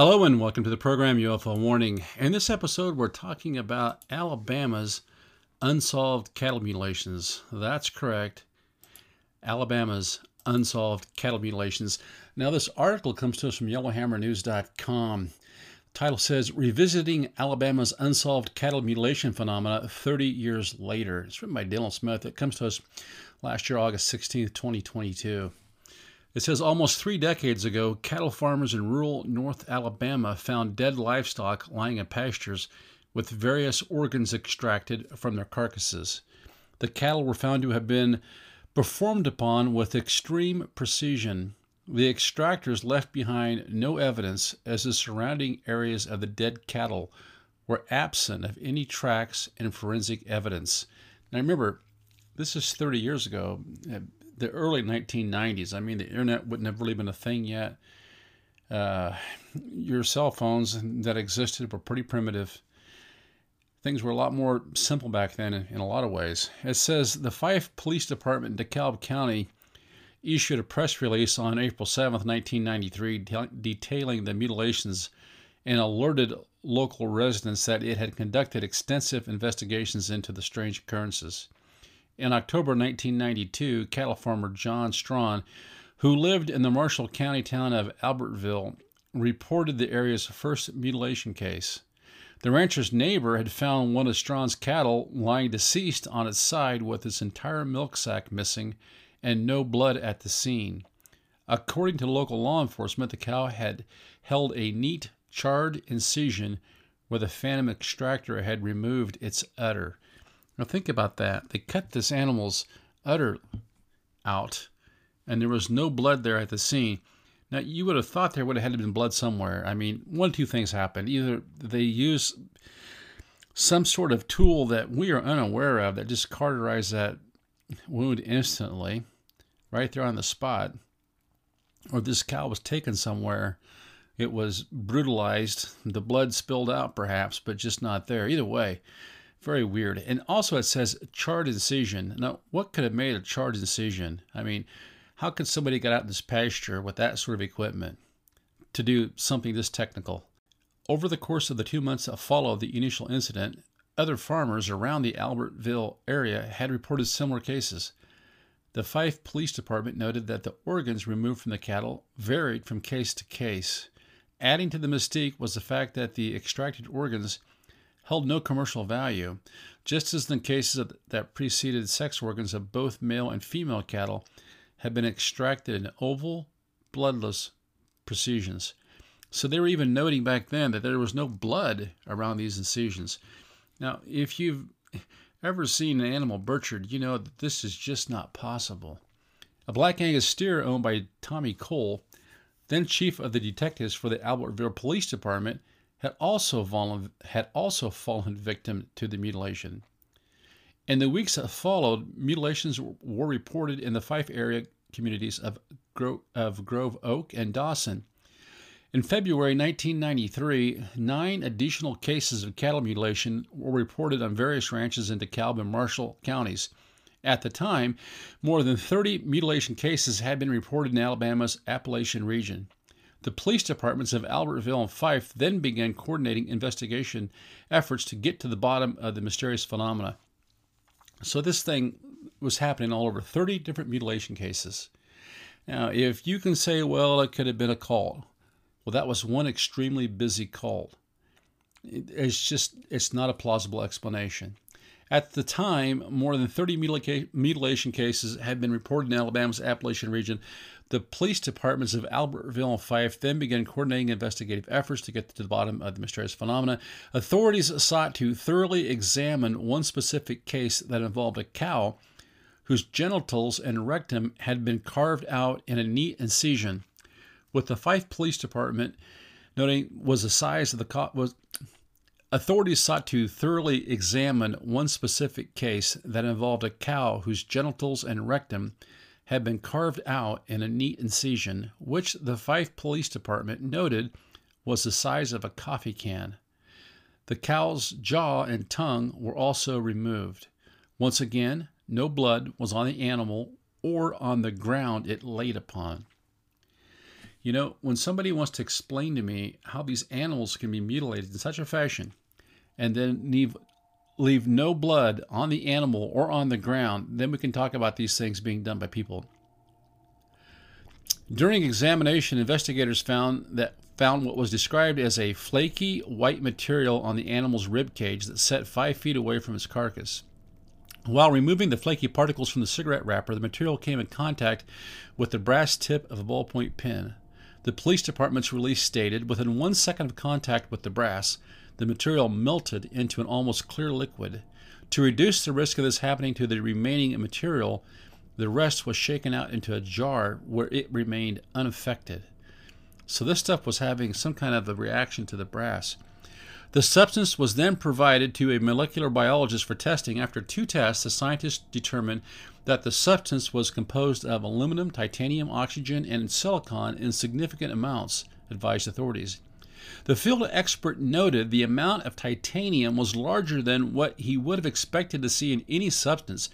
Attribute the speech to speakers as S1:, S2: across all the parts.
S1: Hello and welcome to the program UFO Warning. In this episode, we're talking about Alabama's unsolved cattle mutilations. That's correct. Alabama's unsolved cattle mutilations. Now, this article comes to us from YellowHammerNews.com. The title says Revisiting Alabama's Unsolved Cattle Mutilation Phenomena 30 Years Later. It's written by Dylan Smith. It comes to us last year, August 16th, 2022. It says almost three decades ago, cattle farmers in rural North Alabama found dead livestock lying in pastures with various organs extracted from their carcasses. The cattle were found to have been performed upon with extreme precision. The extractors left behind no evidence as the surrounding areas of the dead cattle were absent of any tracks and forensic evidence. Now remember, this is 30 years ago, the early 1990s. I mean, the internet wouldn't have really been a thing yet. Uh, your cell phones that existed were pretty primitive. Things were a lot more simple back then in, in a lot of ways. It says the Fyffe Police Department in DeKalb County issued a press release on April 7, 1993, de- detailing the mutilations and alerted local residents that it had conducted extensive investigations into the strange occurrences. In October 1992, cattle farmer John Strawn, who lived in the Marshall County town of Albertville, reported the area's first mutilation case. The rancher's neighbor had found one of Strawn's cattle lying deceased on its side with its entire milk sack missing and no blood at the scene. According to local law enforcement, the cow had held a neat, charred incision where the phantom extractor had removed its udder. Now, think about that. They cut this animal's udder out, and there was no blood there at the scene. Now, you would have thought there would have had to been blood somewhere. I mean, one two things happened. Either they used some sort of tool that we are unaware of that just cauterized that wound instantly, right there on the spot, or this cow was taken somewhere. It was brutalized. The blood spilled out, perhaps, but just not there. Either way, very weird. And also, it says charred incision. Now, what could have made a charred incision? I mean, how could somebody get out in this pasture with that sort of equipment to do something this technical? Over the course of the two months that followed the initial incident, other farmers around the Albertville area had reported similar cases. The Fyffe Police Department noted that the organs removed from the cattle varied from case to case. Adding to the mystique was the fact that the extracted organs held no commercial value, just as in cases that preceded sex organs of both male and female cattle had been extracted in oval, bloodless precisions. So they were even noting back then that there was no blood around these incisions. Now, if you've ever seen an animal butchered, you know that this is just not possible. A black Angus steer owned by Tommy Cole, then chief of the detectives for the Albertville Police Department, had also fallen, had also fallen victim to the mutilation. In the weeks that followed, mutilations were reported in the Fyffe area communities of, Gro- of Grove Oak and Dawson. In February 1993, nine additional cases of cattle mutilation were reported on various ranches in DeKalb and Marshall counties. At the time, more than 30 mutilation cases had been reported in Alabama's Appalachian region. The police departments of Albertville and Fyffe then began coordinating investigation efforts to get to the bottom of the mysterious phenomena. So this thing was happening all over 30 different mutilation cases. Now, if you can say, well, it could have been a cult, well, that was one extremely busy cult. It's just, it's not a plausible explanation. At the time, more than 30 mutilation cases had been reported in Alabama's Appalachian region. The police departments of Albertville and Fyffe then began coordinating investigative efforts to get to the bottom of the mysterious phenomena. Authorities sought to thoroughly examine one specific case that involved a cow whose genitals and rectum had been carved out in a neat incision. With the Fyffe Police Department noting was the size of the co- was authorities sought to thoroughly examine one specific case that involved a cow whose genitals and rectum had been carved out in a neat incision, which the Fyffe Police Department noted was the size of a coffee can. The cow's jaw and tongue were also removed. Once again, no blood was on the animal or on the ground it laid upon. You know, when somebody wants to explain to me how these animals can be mutilated in such a fashion and then leave, leave no blood on the animal or on the ground, then we can talk about these things being done by people. During examination, investigators found that found what was described as a flaky white material on the animal's rib cage that sat five feet away from its carcass. While removing the flaky particles from the cigarette wrapper, the material came in contact with the brass tip of a ballpoint pen. The police department's release stated within one second of contact with the brass, the material melted into an almost clear liquid. To reduce the risk of this happening to the remaining material, the rest was shaken out into a jar where it remained unaffected. So this stuff was having some kind of a reaction to the brass. The substance was then provided to a molecular biologist for testing. After two tests, the scientists determined that the substance was composed of aluminum, titanium, oxygen, and silicon in significant amounts, advised authorities. The field expert noted the amount of titanium was larger than what he would have expected to see in any substance,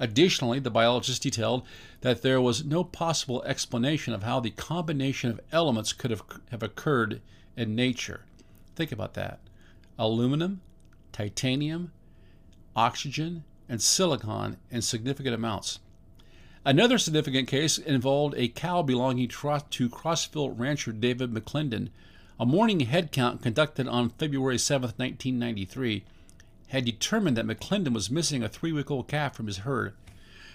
S1: Additionally, the biologist detailed that there was no possible explanation of how the combination of elements could have, have occurred in nature. Think about that aluminum, titanium, oxygen, and silicon in significant amounts. Another significant case involved a cow belonging to Crossville rancher David McClendon. A morning head count conducted on February 7, 1993, had determined that McClendon was missing a three week old calf from his herd.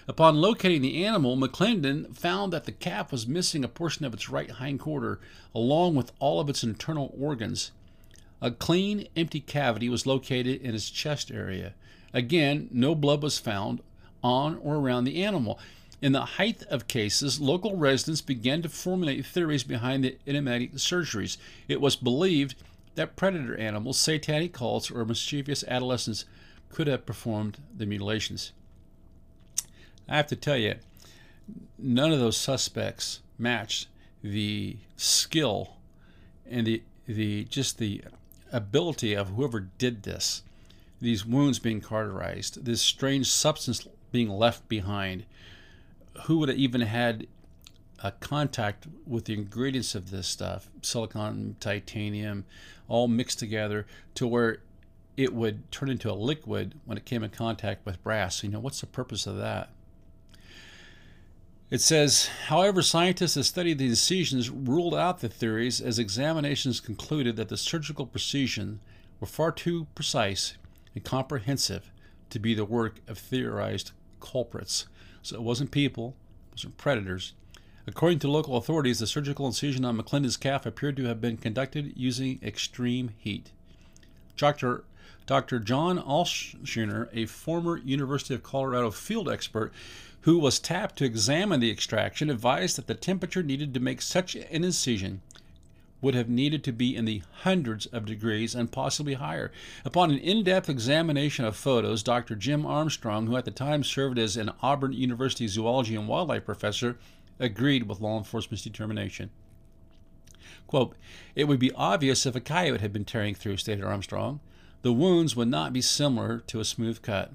S1: Upon locating the animal, McClendon found that the calf was missing a portion of its right hind quarter, along with all of its internal organs. A clean, empty cavity was located in its chest area. Again, no blood was found on or around the animal. In the height of cases, local residents began to formulate theories behind the enigmatic surgeries. It was believed that predator animals, satanic cults, or mischievous adolescents could have performed the mutilations. I have to tell you, none of those suspects matched the skill and the the just the ability of whoever did this. These wounds being cauterized, this strange substance being left behind. Who would have even had a contact with the ingredients of this stuff, silicon, titanium, all mixed together to where it would turn into a liquid when it came in contact with brass. You know, what's the purpose of that? It says, however, scientists that studied the incisions ruled out the theories as examinations concluded that the surgical precision were far too precise and comprehensive to be the work of theorized culprits. So it wasn't people, it wasn't predators, According to local authorities, the surgical incision on McClendon's calf appeared to have been conducted using extreme heat. Dr. Dr. John Altshuler, a former University of Colorado field expert who was tapped to examine the extraction, advised that the temperature needed to make such an incision would have needed to be in the hundreds of degrees and possibly higher. Upon an in depth examination of photos, Dr. Jim Armstrong, who at the time served as an Auburn University zoology and wildlife professor, agreed with law enforcement's determination. Quote, It would be obvious if a coyote had been tearing through, stated Armstrong. The wounds would not be similar to a smooth cut.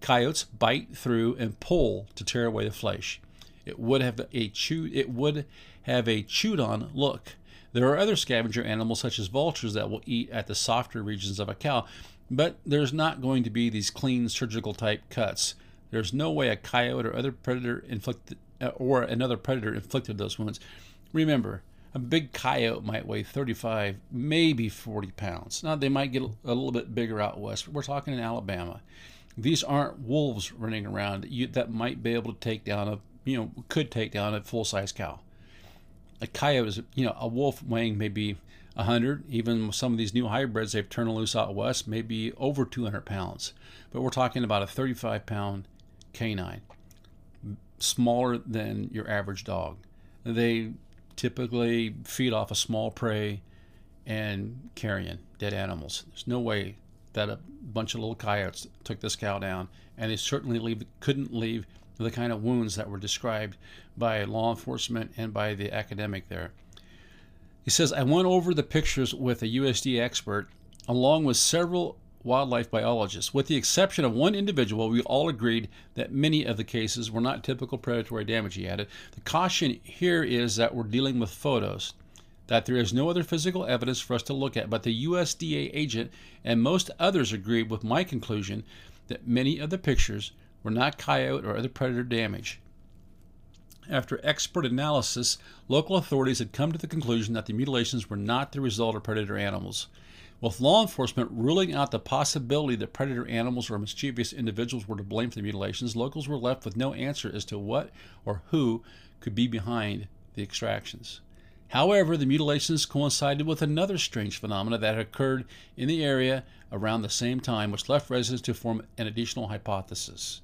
S1: Coyotes bite through and pull to tear away the flesh. It would have a chewed it would have a chewed on look. There are other scavenger animals such as vultures that will eat at the softer regions of a cow, but there's not going to be these clean surgical type cuts. There's no way a coyote or other predator inflicted uh, or another predator inflicted those wounds. Remember, a big coyote might weigh 35, maybe 40 pounds. Now, they might get a little bit bigger out west, but we're talking in Alabama. These aren't wolves running around that might be able to take down a, you know, could take down a full size cow. A coyote is, you know, a wolf weighing maybe 100, even some of these new hybrids they've turned loose out west, maybe over 200 pounds. But we're talking about a 35 pound canine smaller than your average dog. They typically feed off a small prey and carrion, dead animals. There's no way that a bunch of little coyotes took this cow down, and they certainly leave, couldn't leave the kind of wounds that were described by law enforcement and by the academic there. He says, I went over the pictures with a USDA expert along with several wildlife biologists. With the exception of one individual, we all agreed that many of the cases were not typical predatory damage, he added. The caution here is that we're dealing with photos, that there is no other physical evidence for us to look at. But the USDA agent and most others agreed with my conclusion that many of the pictures were not coyote or other predator damage. After expert analysis, local authorities had come to the conclusion that the mutilations were not the result of predator animals. With law enforcement ruling out the possibility that predator animals or mischievous individuals were to blame for the mutilations, locals were left with no answer as to what or who could be behind the extractions. However, the mutilations coincided with another strange phenomena that occurred in the area around the same time, which left residents to form an additional hypothesis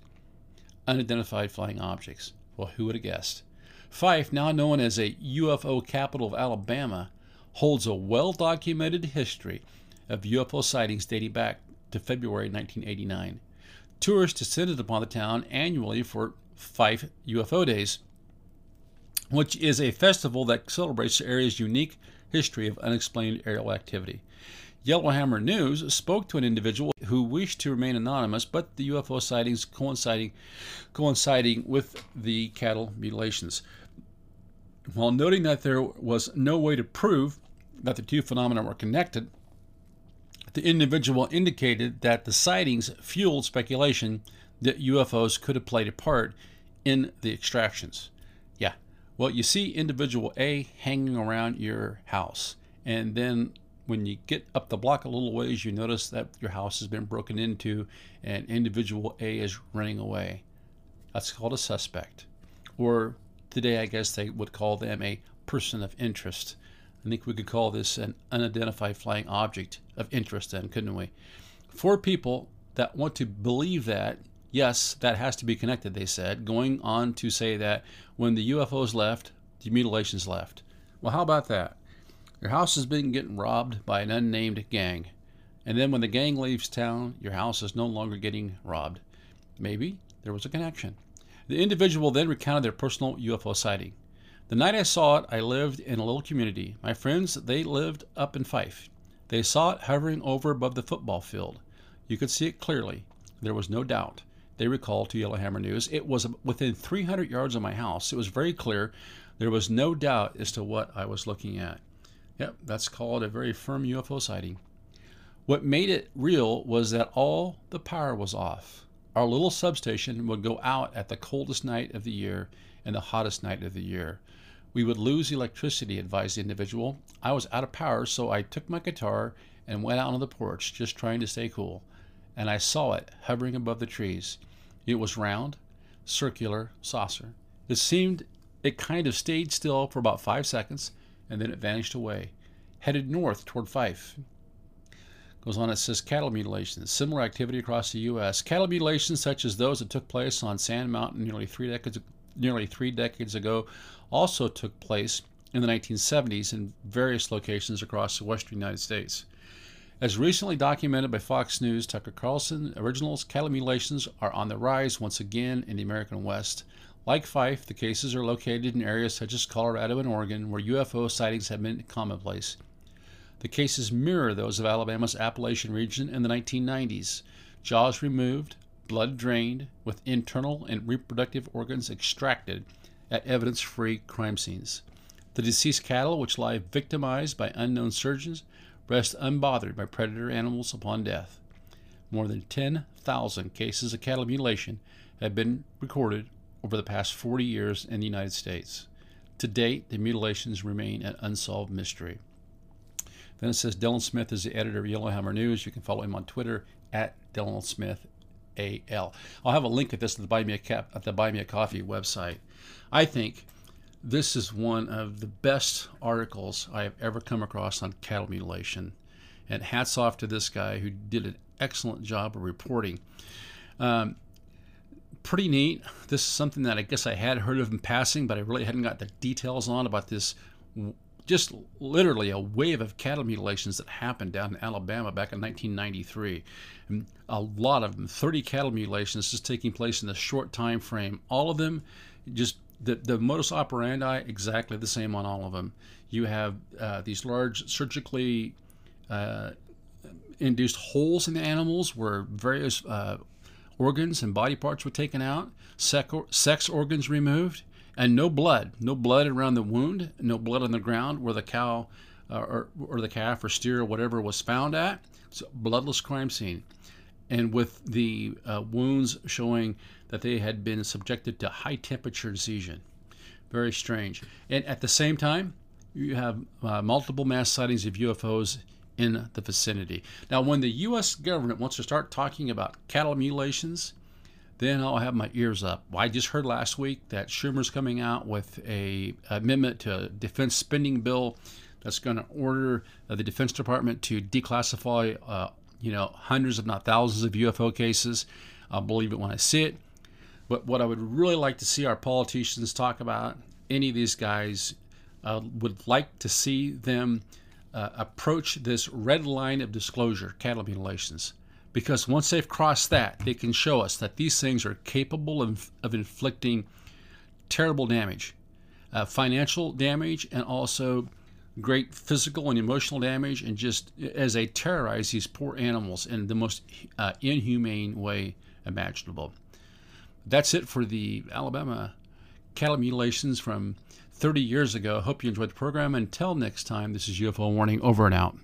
S1: unidentified flying objects. Well, who would have guessed? Fyffe, now known as a UFO capital of Alabama, holds a well documented history of UFO sightings dating back to February 1989. Tourists descended upon the town annually for Fyffe UFO Days, which is a festival that celebrates the area's unique history of unexplained aerial activity. Yellowhammer News spoke to an individual who wished to remain anonymous, but the UFO sightings coinciding coinciding with the cattle mutilations. While noting that there was no way to prove that the two phenomena were connected, the individual indicated that the sightings fueled speculation that UFOs could have played a part in the extractions. Yeah, well, you see individual A hanging around your house, and then when you get up the block a little ways, you notice that your house has been broken into and individual A is running away. That's called a suspect. Or today, I guess they would call them a person of interest. I think we could call this an unidentified flying object of interest, then, couldn't we? For people that want to believe that, yes, that has to be connected, they said, going on to say that when the UFOs left, the mutilations left. Well, how about that? Your house has been getting robbed by an unnamed gang. And then when the gang leaves town, your house is no longer getting robbed. Maybe there was a connection. The individual then recounted their personal UFO sighting. The night I saw it, I lived in a little community. My friends, they lived up in Fyffe. They saw it hovering over above the football field. You could see it clearly. There was no doubt. They recalled to Yellowhammer News. It was within 300 yards of my house. It was very clear. There was no doubt as to what I was looking at. Yep, that's called a very firm UFO sighting. What made it real was that all the power was off. Our little substation would go out at the coldest night of the year and the hottest night of the year. We would lose electricity, advised the individual. I was out of power, so I took my guitar and went out on the porch, just trying to stay cool. And I saw it hovering above the trees. It was round, circular, saucer. It seemed it kind of stayed still for about five seconds, and then it vanished away, headed north toward Fyffe. Goes on, it says cattle mutilations. Similar activity across the U.S. Cattle mutilations, such as those that took place on Sand Mountain nearly three decades, nearly three decades ago, also took place in the 1970s in various locations across the western United States. As recently documented by Fox News, Tucker Carlson, originals cattle mutilations are on the rise once again in the American West. Like Fyffe, the cases are located in areas such as Colorado and Oregon, where UFO sightings have been commonplace. The cases mirror those of Alabama's Appalachian region in the 1990s. Jaws removed, blood drained, with internal and reproductive organs extracted, at evidence free crime scenes. The deceased cattle, which lie victimized by unknown surgeons, rest unbothered by predator animals upon death. More than 10,000 cases of cattle mutilation have been recorded over the past 40 years in the United States. To date, the mutilations remain an unsolved mystery. Then it says Dylan Smith is the editor of Yellowhammer News. You can follow him on Twitter at Dylan Smith AL. I'll have a link at this at the Buy Me a Cap at the Buy Me a Coffee website. I think this is one of the best articles I have ever come across on cattle mutilation. And hats off to this guy who did an excellent job of reporting. Um, pretty neat. This is something that I guess I had heard of in passing, but I really hadn't got the details on about this just literally a wave of cattle mutilations that happened down in Alabama back in 1993. And a lot of them, 30 cattle mutilations, just taking place in a short time frame. All of them, just the, the modus operandi exactly the same on all of them. You have uh, these large surgically uh, induced holes in the animals where various uh, organs and body parts were taken out, sex organs removed, and no blood, no blood around the wound, no blood on the ground where the cow uh, or, or the calf or steer or whatever was found at. So bloodless crime scene. And with the uh, wounds showing that they had been subjected to high temperature incision. Very strange. And at the same time, you have uh, multiple mass sightings of UFOs in the vicinity. Now, when the U.S. government wants to start talking about cattle mutilations, then I'll have my ears up. I just heard last week that Schumer's coming out with a amendment to a defense spending bill that's going to order uh, the Defense Department to declassify, uh, you know, hundreds if not thousands of UFO cases. I'll believe it when I see it. But what I would really like to see our politicians talk about, any of these guys, uh, would like to see them uh, approach this red line of disclosure, cattle mutilations. Because once they've crossed that, they can show us that these things are capable of, of inflicting terrible damage, uh, financial damage, and also great physical and emotional damage, and just as they terrorize these poor animals in the most uh, inhumane way imaginable. That's it for the Alabama cattle mutilations from 30 years ago. Hope you enjoyed the program. Until next time, this is UFO Warning over and out.